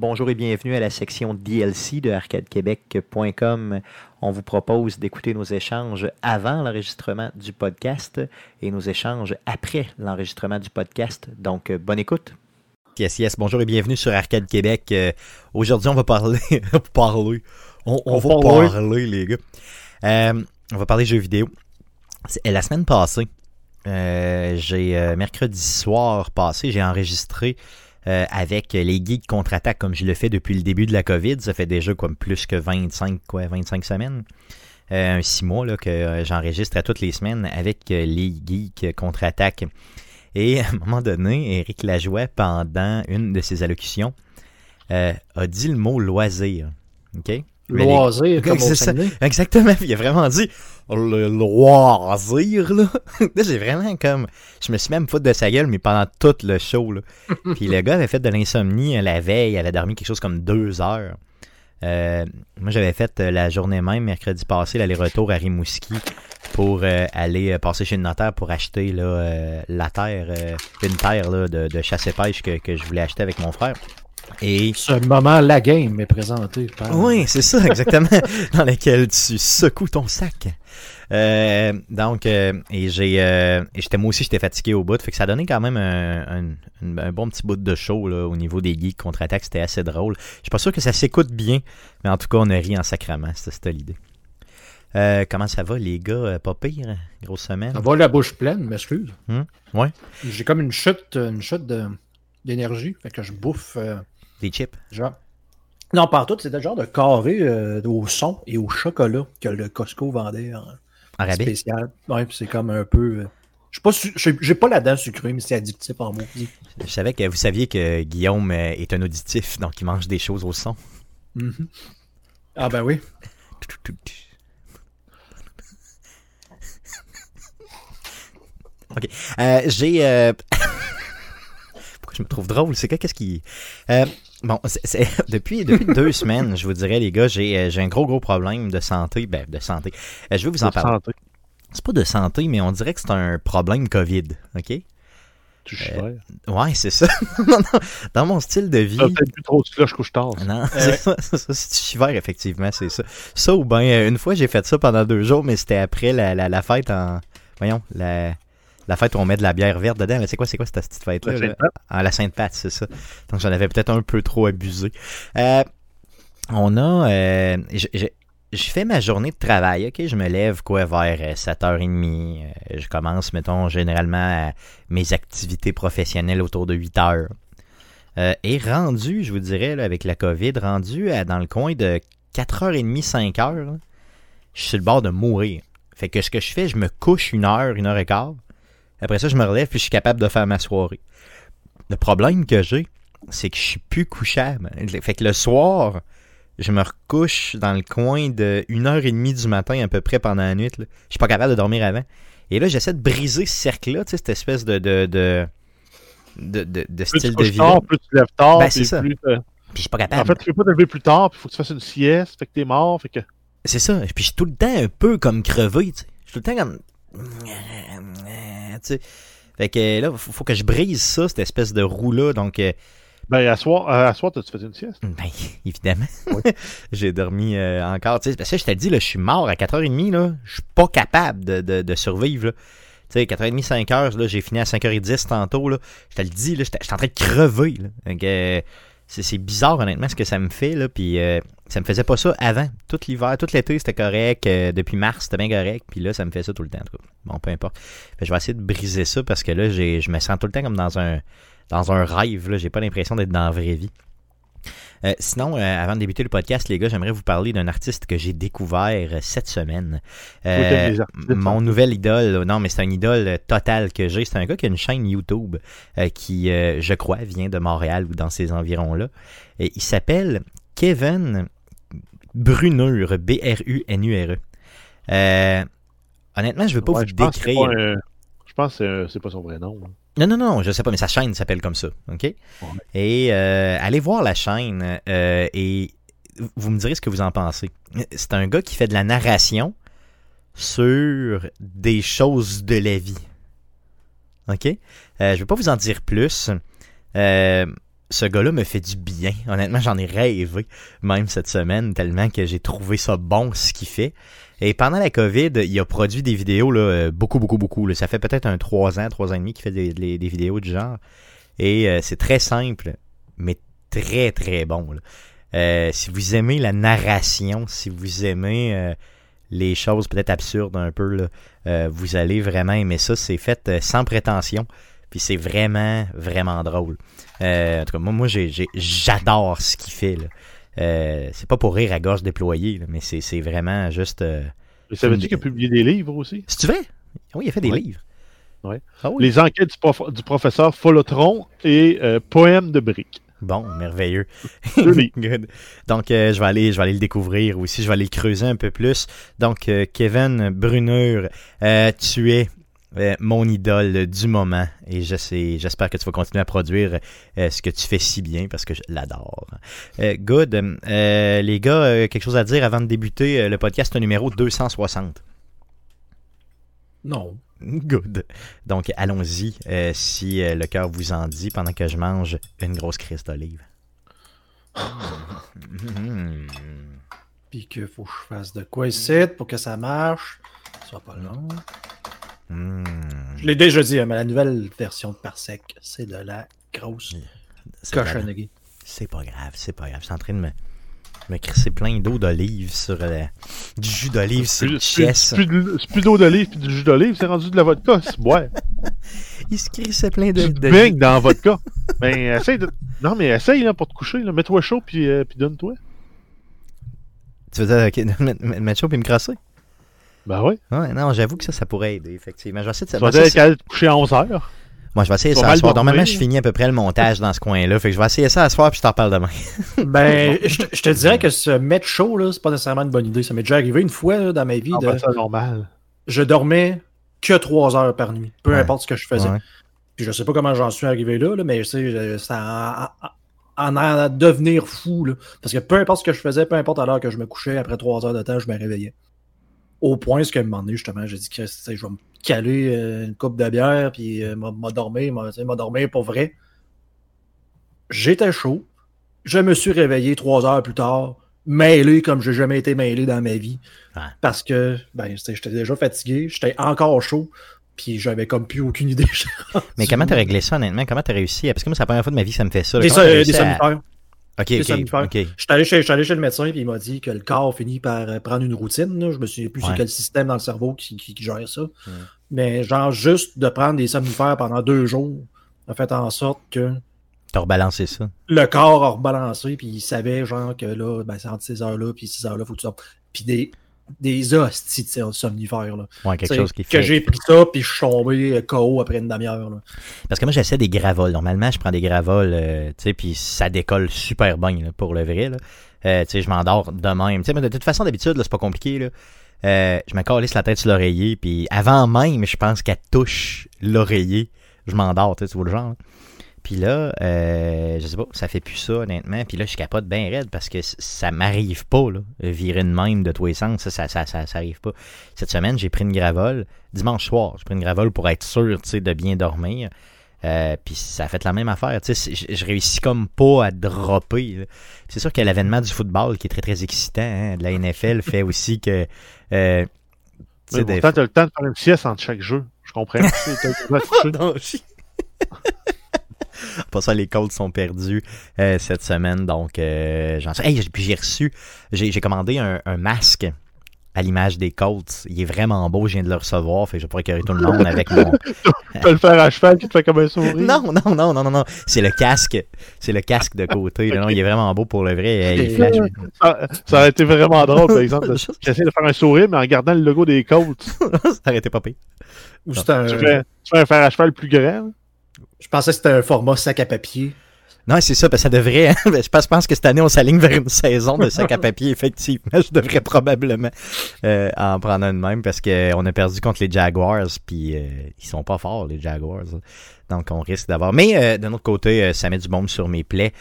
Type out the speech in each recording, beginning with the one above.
Bonjour et bienvenue à la section DLC de arcadequebec.com. On vous propose d'écouter nos échanges avant l'enregistrement du podcast et nos échanges après l'enregistrement du podcast. Donc, euh, bonne écoute. Yes, yes. Bonjour et bienvenue sur Arcade Québec. Euh, Aujourd'hui, on va parler. parler. On, on va parler. parler, les gars. Euh, on va parler jeux vidéo. La semaine passée, euh, j'ai mercredi soir passé, j'ai enregistré euh, avec les geeks contre-attaque comme je le fais depuis le début de la COVID. Ça fait déjà comme plus que 25, quoi, 25 semaines. Euh, un six mois là, que euh, j'enregistre à toutes les semaines avec les geeks contre-attaque. Et à un moment donné, Eric Lajoie, pendant une de ses allocutions, a dit le mot loisir. Loisir, comme au ça. Exactement. Il a vraiment dit le loisir, là. Là, j'ai vraiment comme. Je me suis même foutu de sa gueule, mais pendant tout le show, là. Puis le gars avait fait de l'insomnie euh, la veille. Il avait dormi quelque chose comme deux heures. Euh, moi, j'avais fait euh, la journée même, mercredi passé, l'aller-retour à Rimouski pour euh, aller passer chez le notaire pour acheter là, euh, la terre, euh, une terre là, de, de chasse et pêche que, que je voulais acheter avec mon frère. Et Ce moment, la game est présenté par. oui, c'est ça, exactement. dans lequel tu secoues ton sac. Euh, donc, euh, et j'ai, euh, j'étais moi aussi, j'étais fatigué au bout. Fait que ça a donné quand même un, un- un- un bon petit bout de show là, au niveau des geeks contre-attaque. C'était assez drôle. Je suis pas sûr que ça s'écoute bien, mais en tout cas, on a ri en sacrament. C'était l'idée. Comment ça va, les gars? Pas pire? Grosse semaine? Ça va la bouche pleine, m'excuse. Hum, ouais. J'ai comme une chute, une chute d'énergie. Fait que je bouffe. Des chips? genre. Non, pas en tout, c'était le genre de carré euh, au son et au chocolat que le Costco vendait en En rabais? spécial. Ouais, puis c'est comme un peu. euh, Je pas j'ai pas la dent sucrée, mais c'est addictif en maudit. Je savais que vous saviez que Guillaume euh, est un auditif, donc il mange des choses au son. Mhm. Ah ben oui. Ok. Euh, j'ai. euh, Pourquoi je me trouve drôle? C'est que qu'est-ce qui. Euh, Bon, c'est- depuis, depuis deux semaines, je vous dirais, les gars, j'ai euh, j'ai un gros, gros problème de santé. Ben, de santé. Euh, je vais vous en parler. C'est pas de santé, mais on dirait que c'est un problème COVID. OK? Tu chiffres. Ouais, c'est ça. non, non. Dans mon style de vie. T'as peut-être plus trop de cloche couche tard. Non, c'est ça, c'est ça. Si tu chivères, effectivement, c'est ça. Ça ou bien, une fois, j'ai fait ça pendant deux jours, mais c'était après la, la, la fête en. Voyons, la, la fête où on met de la bière verte dedans. Mais c'est quoi, c'est quoi cette petite fête-là? La? Sainte-Pat. Ah, la Sainte-Pat, c'est ça. Donc, j'en avais peut-être un peu trop abusé. Euh, on a. euh, je, fais ma journée de travail, ok? Je me lève, quoi, vers euh, 7h30. Euh, je commence, mettons, généralement mes activités professionnelles autour de 8h. Euh, et rendu, je vous dirais, là, avec la COVID, rendu à, dans le coin de 4h30, 5h, là, je suis sur le bord de mourir. Fait que ce que je fais, je me couche une heure, une heure et quart. Après ça, je me relève puis je suis capable de faire ma soirée. Le problème que j'ai, c'est que je suis plus couchable. Fait que le soir, je me recouche dans le coin de 1h30 du matin à peu près pendant la nuit. là. Je suis pas capable de dormir avant. Et là, j'essaie de briser ce cercle-là, tu sais, cette espèce de, de, de, de, de- de Plus style tu de vie. tard, plus tu lèves tard. Ben, c'est ça. plus, euh, Puis je suis pas En capable. fait, tu peux pas te lever plus tard, puis il faut que tu fasses une sieste, fait que t'es mort, fait que. C'est ça. Puis je suis tout le temps un peu comme crevé, tu sais. Je suis tout le temps comme. Tu sais. Fait que là, faut, faut que je brise ça, cette espèce de roue-là. Donc, euh, Ben, à soir, à soir t'as-tu fait une sieste? ben, évidemment. J'ai dormi euh, encore. Tu sais, parce que je te dis, là, je suis mort à 4h30, là. Je suis pas capable de, de, de survivre, là. Tu sais, 4h30, 5h, là, j'ai fini à 5h10 tantôt, là. Je te le dis, là, j'étais en train de crever, là. Euh, c'est bizarre, honnêtement, ce que ça me fait, là. Puis, euh, ça me faisait pas ça avant. Tout l'hiver, tout l'été, c'était correct. euh, depuis mars, c'était bien correct. Puis là, ça me fait ça tout le temps, tout. Bon, peu importe. Fait je vais essayer de briser ça parce que là, je me sens tout le temps comme dans un, dans un rêve, là. J'ai pas l'impression d'être dans la vraie vie. Euh, sinon, euh, avant de débuter le podcast, les gars, j'aimerais vous parler d'un artiste que j'ai découvert euh, cette semaine. Euh, mon hein? nouvel idole, non, mais c'est un idole total que j'ai. C'est un gars qui a une chaîne YouTube qui, je crois, vient de Montréal ou dans ces environs-là. Et il s'appelle Kevin Brunure, B-R-U-N-U-R-E. Honnêtement, je veux pas Ouais, vous décrire. un- Je pense que c'est pas son vrai nom. hein. Non, non, non, je sais pas, mais sa chaîne s'appelle comme ça, OK? Et euh, allez voir la chaîne euh, et vous me direz ce que vous en pensez. C'est un gars qui fait de la narration sur des choses de la vie. OK? Euh, je vais pas vous en dire plus. Euh, ce gars-là me fait du bien. Honnêtement, j'en ai rêvé même cette semaine, tellement que j'ai trouvé ça bon ce qu'il fait. Et pendant la COVID, il a produit des vidéos euh, beaucoup, beaucoup, beaucoup. là. Ça fait peut-être un 3 ans, 3 ans et demi qu'il fait des, des- vidéos du genre. Et euh, c'est très simple, mais très, très bon. Euh, si vous aimez la narration, si vous aimez les choses peut-être absurdes un peu, vous allez vraiment aimer ça. C'est fait sans prétention. Puis c'est vraiment, vraiment drôle. Euh, en tout cas, moi, moi j'adore ce qu'il fait. Euh, c'est pas pour rire à gorge déployée, là, mais c'est, c'est vraiment juste. Euh... Mais savais-tu qu'il a publié des livres aussi? Si tu veux? Oui, il a fait des Ouais. livres. Ouais. Ah oui. Les enquêtes du, prof- du professeur Folotron et euh, Poème de briques. Bon, merveilleux. Good. Donc, euh, je, vais aller, je vais aller le découvrir aussi. Je vais aller le creuser un peu plus. Donc, euh, Kevin Bruneur, euh, tu es euh, mon idole du moment. Et je sais, j'espère que tu vas continuer à produire euh, ce que tu fais si bien parce que je l'adore. Euh, good. Les gars, quelque chose à dire avant de débuter le podcast numéro 260. Non. Good. Donc, allons-y si le cœur vous en dit pendant que je mange une grosse crise d'olive. Puis qu'il faut que je fasse de quoi ici pour que ça marche? Ça sera pas long. Mm. Je l'ai déjà dit, hein, mais la nouvelle version de Parsec, c'est de la grosse C'est pas- cochonnerie. C'est pas grave, c'est pas grave. Je suis en train de me, me crisser plein d'eau d'olive sur euh, du jus d'olive sur le C'est chest. c'est plus, de- c'est plus d'eau d'olive puis du jus d'olive, c'est rendu de la vodka. C'est ouais. Il se crissait plein de, Tu de dans la vodka. Ben, essaye de. Non, mais essaye là, pour te coucher. Mets-toi chaud puis, euh, puis donne-toi. Tu veux dire, ok, mettre, mettre chaud puis me crasser? Ben. Ouais, non, j'avoue que ça, ça pourrait aider, effectivement. Je vais essayer de Tu moi, vas ça, qu'elle te coucher à 11h. moi, je vais essayer ça à soir. Normalement, je finis à peu près le montage dans ce coin-là. Fait que je vais essayer ça à soir puis je t'en parle demain. Ben, je te, je te dirais que se mettre chaud, là, c'est pas nécessairement une bonne idée. Ça m'est déjà arrivé une fois là, dans ma vie. Ah, de- ben, c'est normal. Je dormais que 3 heures par nuit, peu Ouais. importe ce que je faisais. Ouais. Puis je sais pas comment j'en suis arrivé là, là, mais je sais, ça en, en, en à devenir fou. Là. Parce que peu importe ce que je faisais, peu importe à l'heure que je me couchais, après 3 heures de temps, je me réveillais. Au point, ce qu'à un moment donné, justement, j'ai dit que je vais me caler euh, une coupe de bière, puis euh, m'a dormi, m'a dormi pour vrai. J'étais chaud. Je me suis réveillé trois heures plus tard, mêlé comme j'ai jamais été mêlé dans ma vie. Ouais. Parce que ben, j'étais déjà fatigué, j'étais encore chaud, puis j'avais comme plus aucune idée. Mais comment t'as réglé ça, honnêtement? Comment t'as réussi? Parce que moi, c'est la première fois de ma vie que ça me fait ça. Des, so- réussi des à- somnifères. Ok, ok. Je suis allé chez, je suis allé chez le médecin, puis il m'a dit que le corps finit par euh, prendre une routine. là. Je me souviens plus Ouais. c'est quel système dans le cerveau qui, qui- qui gère ça. Mais genre, juste de prendre des somnifères pendant deux jours a fait en sorte que T'as rebalancé ça. le corps a rebalancé, puis il savait, genre, que là, ben, c'est entre ces heures-là, puis ces heures-là, faut que tu sortes. Puis des, des hosties de somnifères, là. Ouais, quelque T'sais, chose qui que fait. j'ai pris ça, puis je suis tombé euh, KO après une demi-heure, là. Parce que moi, j'essaie des gravoles. Normalement, je prends des gravoles, euh, tu sais, puis ça décolle super bien, là, pour le vrai, là. Euh, tu sais, je m'endors de même. Tu sais, mais de toute façon, d'habitude, là, c'est pas compliqué, là. Euh, je me calisse la tête sur l'oreiller, puis avant même, je pense qu'elle touche l'oreiller, je m'endors, tu sais, tu vois le genre. là. Puis là, euh, je sais pas, ça fait plus ça, honnêtement. Puis là, je capote bien raide parce que ça m'arrive pas, là. Virer de même de tous les sens, ça, ça, ça, ça, ça arrive pas. Cette semaine, j'ai pris une gravole. Dimanche soir, j'ai pris une gravole pour être sûr, tu sais, de bien dormir. Euh, puis ça a fait la même affaire. Tu sais, je, je réussis comme pas à dropper. C'est sûr que l'avènement du football, qui est très très excitant, hein, de la NFL, fait aussi que. euh, tu Mais des le temps de faire une sieste entre chaque jeu. Je comprends. Tu Pas ça, les Colts sont perdus euh, cette semaine, donc euh, j'en sais. Hey, j'ai- puis j'ai reçu, j'ai commandé un, un masque à l'image des Colts. Il est vraiment beau, je viens de le recevoir, fait que je pourrais écœurer tout le monde avec mon. Tu peux le faire à cheval qui te fait comme un sourire. Non, non, non, non, non, non. C'est le casque. C'est le casque de côté. Non, il est vraiment beau pour le vrai. Il flash. Ça, ça aurait été vraiment drôle, par exemple. de- J'essaie de faire un sourire, mais en gardant le logo des Colts. Ça aurait été pas pire. Ou c'était un- Tu fais, tu fais un fer à cheval plus grand. Je pensais que c'était un format sac à papier. Non, c'est ça, parce que ça devrait. hein. je, pense, je pense que cette année, on s'aligne vers une saison de sac à papier, effectivement. Je devrais probablement euh, en prendre un de même parce qu'on a perdu contre les Jaguars, puis euh, ils sont pas forts, les Jaguars. Donc, on risque d'avoir. Mais euh, d'un autre côté, euh, ça met du baume sur mes plaies.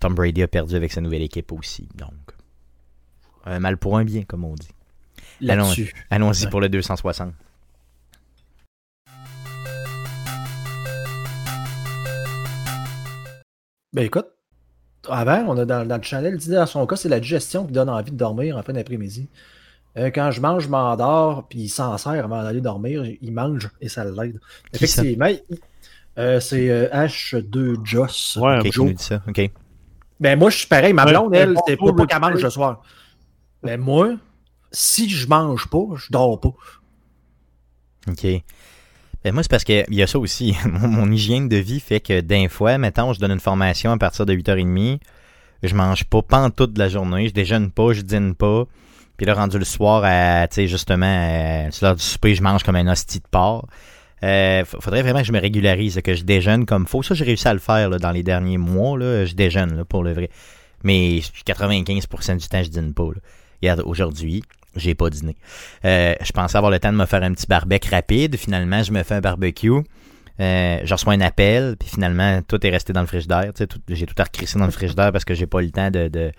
Tom Brady a perdu avec sa nouvelle équipe aussi. Donc, un mal pour un bien, comme on dit. Allons-y Ouais. pour le 260. Ben écoute, avant, on a dans, dans le channel, il dit dans son cas, c'est la digestion qui donne envie de dormir en fin d'après-midi. Euh, quand je mange, je m'endors, puis il s'en sert avant d'aller dormir. Il mange et ça l'aide. Effectivement, euh, c'est euh, H2 Joss. Ouais, Ok, tu Joe. dis ça. Ok. Ben moi, je suis pareil. Ma Ouais, blonde, elle, c'est pour pas, pas le qu'elle mange le soir. Ben moi, si je mange pas, je dors pas. OK. Ben moi, c'est parce qu'il y a ça aussi. Mon, hygiène de vie fait que d'un fois, mettons, je donne une formation à partir de 8h30. Je mange pas pantoute de la journée. Je déjeune pas, je dîne pas. Puis là, rendu le soir, à, tu sais, justement, euh, c'est l'heure du souper, je mange comme un hostie de porc. Euh, faudrait vraiment que je me régularise, que je déjeune comme faut. Ça, j'ai réussi à le faire dans les derniers mois. Là, je déjeune pour le vrai. Mais 95% du temps, je dîne pas. Regarde, aujourd'hui, j'ai pas dîné. Euh, je pensais avoir le temps de me faire un petit barbecue rapide. Finalement, je me fais un barbecue. Euh, je reçois un appel, puis finalement, tout est resté dans le frigidaire. Tout- J'ai tout recrissé dans le frigidaire parce que j'ai pas eu le temps de, de,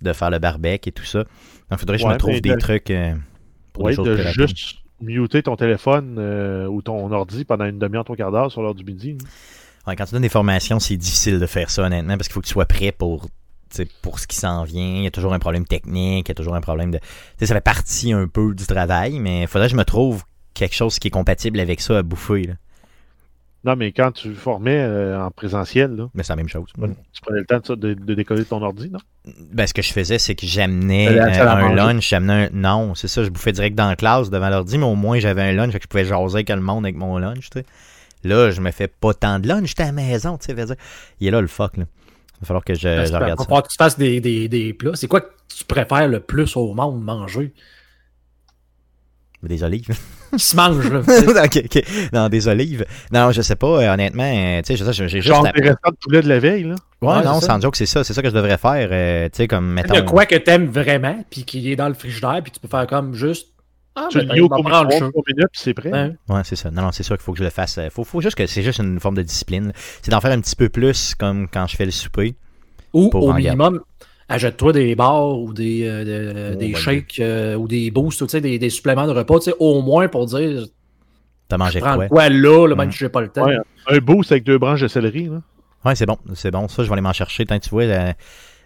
de faire le barbecue et tout ça. Donc, il faudrait que je me trouve des de- trucs euh, pour Ouais, des de juste muter ton téléphone euh, ou ton ordi pendant une demi-heure, trois quarts d'heure sur l'heure du midi. hein. Ouais, quand tu donnes des formations, c'est difficile de faire ça, honnêtement, parce qu'il faut que tu sois prêt pour, pour ce qui s'en vient. Il y a toujours un problème technique, il y a toujours un problème de. Tu sais, ça fait partie un peu du travail, mais il faudrait que je me trouve quelque chose qui est compatible avec ça à bouffer. Là. Non, mais quand tu formais euh, en présentiel, là, Mais c'est la même chose. tu prenais le temps de, ça, de, de décoller ton ordi, non? Ben, ce que je faisais, c'est que j'amenais euh, un lunch, j'amenais un... Non, c'est ça, je bouffais direct dans la classe devant l'ordi, mais au moins j'avais un lunch, fait que je pouvais jaser avec le monde avec mon lunch, tu sais. Là, je me fais pas tant de lunch, j'étais à la maison, tu sais. Il est là le fuck, là. Il va falloir que je, Ben, je c'est pas- regarde va ça. falloir que tu fasses des, des, des plats. C'est quoi que tu préfères le plus au monde manger? Des olives. Qui se mange, là. tu sais. ok, ok. Non, des olives. Non, je sais pas, euh, honnêtement, euh, tu sais, je- j'ai juste... Genre des restants de poulet de la veille, là. Ouais, Ouais, non, ça. sans joke, c'est ça, c'est ça que je devrais faire, euh, tu sais, comme, mettons... de quoi que t'aimes vraiment, puis qui est dans le frigidaire, puis tu peux faire comme juste. Ah, Tu ben, le trois minutes, puis c'est prêt. Ouais, c'est ça. Non, non, c'est sûr qu'il faut que je le fasse. Faut, faut juste que c'est juste une forme de discipline. C'est d'en faire un petit peu plus, comme quand je fais le souper. Ou au minimum, achète-toi des bars ou des, euh, de- Oh, des ben shakes euh, ou des boosts, tu sais, des, des suppléments de repas, tu sais, au moins pour dire T'as mangé prends quoi? quoi là, là, Mm. même si j'ai pas le temps. Ouais. Un boost avec deux branches de céleri, là. Ouais, c'est bon, c'est bon. Ça, je vais aller m'en chercher. Tant que tu vois,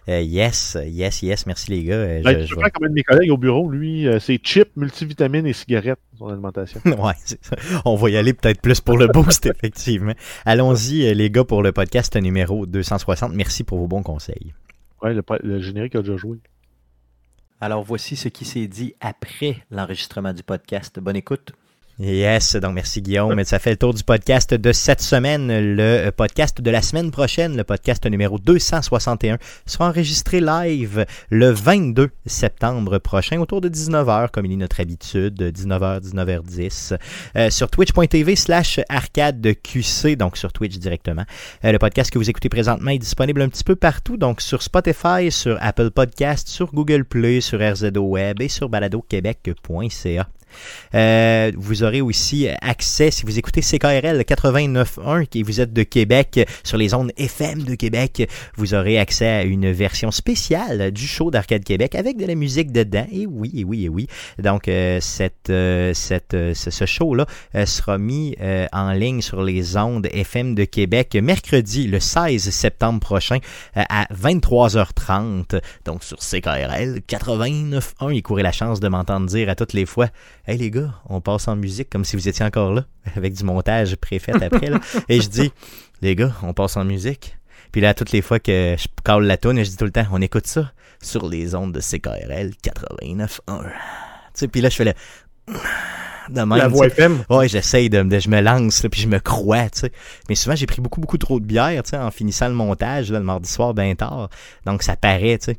euh, yes, yes, yes, merci les gars. euh, Ben, je- comme un de mes collègues au bureau, lui, euh, c'est chips, multivitamines et cigarettes, son alimentation. Ouais, c'est ça. on va y aller peut-être plus pour le boost, effectivement. Allons-y, les gars, pour le podcast numéro 260. Merci pour vos bons conseils. Ouais, le, le générique a déjà joué. Alors voici ce qui s'est dit après l'enregistrement du podcast. Bonne écoute. Yes, donc merci Guillaume. Ça fait le tour du podcast de cette semaine. Le euh, podcast de la semaine prochaine, le podcast numéro 261, sera enregistré live le 22 septembre prochain, autour de 19h, comme il est notre habitude, 19h, 19h10, euh, sur twitch.tv slash arcadeqc, donc sur Twitch directement. Euh, le podcast que vous écoutez présentement est disponible un petit peu partout, donc sur Spotify, sur Apple Podcast, sur Google Play, sur RZO Web et sur baladoquebec.ca. Euh, vous aurez aussi accès, si vous écoutez CKRL 89.1 et vous êtes de Québec, sur les ondes FM de Québec, vous aurez accès à une version spéciale du show d'Arcade Québec avec de la musique dedans. Et oui, et oui, et oui. Donc, euh, cette, euh, cette, euh, ce, show-là euh, sera mis euh, en ligne sur les ondes FM de Québec mercredi, le 16 septembre prochain, euh, à 23h30. Donc, sur CKRL 89.1, il courait la chance de m'entendre dire à toutes les fois Hey les gars, on passe en musique comme si vous étiez encore là, avec du montage préfait après. Là. Et je dis, les gars, on passe en musique. Puis là, toutes les fois que je cale la toune, je dis tout le temps, on écoute ça sur les ondes de CKRL 89.1. Tu sais, puis là, je fais le... De même, La voix. FM. Ouais, j'essaye de, de- je me lance, là, puis je me crois, tu sais. Mais souvent, j'ai pris beaucoup, beaucoup trop de bière, tu sais, en finissant le montage, là, le mardi soir, bien tard. Donc, ça paraît. Tu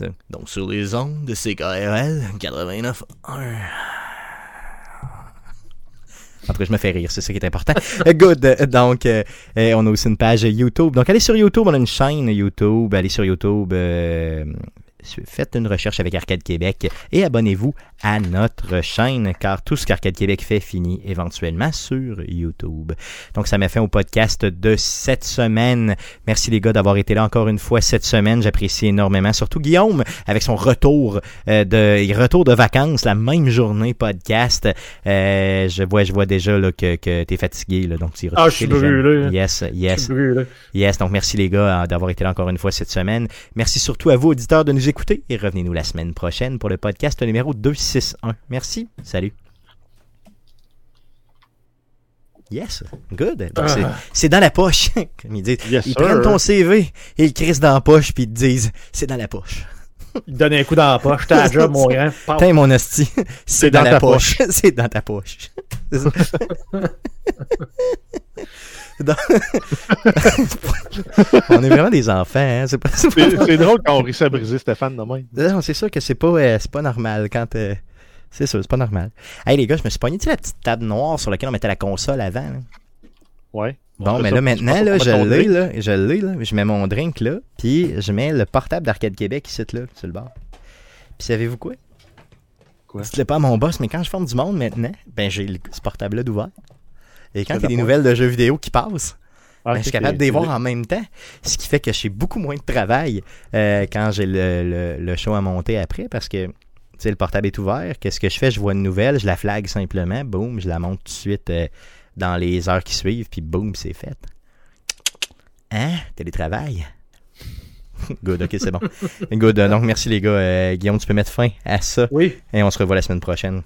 sais. Donc, sur les ondes de CKRL 89.1. En tout cas, je me fais rire, c'est ça qui est important. Good. Donc, euh, euh, on a aussi une page YouTube. Donc, allez sur YouTube, on a une chaîne YouTube. Allez sur YouTube. euh, faites une recherche avec Arcade Québec et abonnez-vous à notre chaîne, car tout ce qu'Arcade Québec fait finit éventuellement sur YouTube. Donc, ça m'a fait au podcast de cette semaine. Merci les gars d'avoir été là encore une fois cette semaine. J'apprécie énormément. Surtout Guillaume, avec son retour euh, de retour de vacances, la même journée podcast. Euh, je vois, je vois déjà là, que, que tu es fatigué. Là, donc, tu Ah, je suis brûlé. Yes, Je yes. suis brûlé. Yes, donc merci les gars euh, d'avoir été là encore une fois cette semaine. Merci surtout à vous auditeurs de nous écouter et revenez-nous la semaine prochaine pour le podcast numéro 261. Merci, salut. Yes, good. C'est- Ah. c'est dans la poche, comme ils disent. Yes, ils sir. prennent ton CV et ils crissent dans la poche puis ils te disent c'est dans la poche. Il te donne un coup dans la poche. T'as job, mon grand. Putain, mon hostie, c'est dans, dans la ta poche. c'est dans ta poche. On est vraiment des enfants, hein? C'est pas, drôle quand on réussit à briser Stéphane de même. Non, c'est sûr que c'est pas, euh, c'est pas normal quand. euh, c'est sûr, c'est pas normal. Hey les gars, je me suis pogné, tu la petite table noire sur laquelle on mettait la console avant. là? Ouais. Bon, mais là maintenant, là, je l'ai, là, je l'ai, là. Je mets mon drink là, puis je mets le portable d'Arcade Québec ici, là, sur le bord. Puis savez-vous quoi? Quoi? C'était pas à mon boss, mais quand je forme du monde maintenant, ben j'ai le- ce portable-là d'ouvert. Et quand il y a des nouvelles de jeux vidéo qui passent, Ah, ben, je suis capable de les voir en même temps. Ce qui fait que j'ai beaucoup moins de travail euh, quand j'ai le, le- le show à monter après parce que le portable est ouvert. Qu'est-ce que je fais? Je vois une nouvelle, je la flag simplement, boum, je la monte tout de suite euh, dans les heures qui suivent, puis boum, c'est fait. Hein? Télétravail? Good, ok, c'est bon. Good, donc merci les gars. Euh, Guillaume, tu peux mettre fin à ça Oui. et on se revoit la semaine prochaine.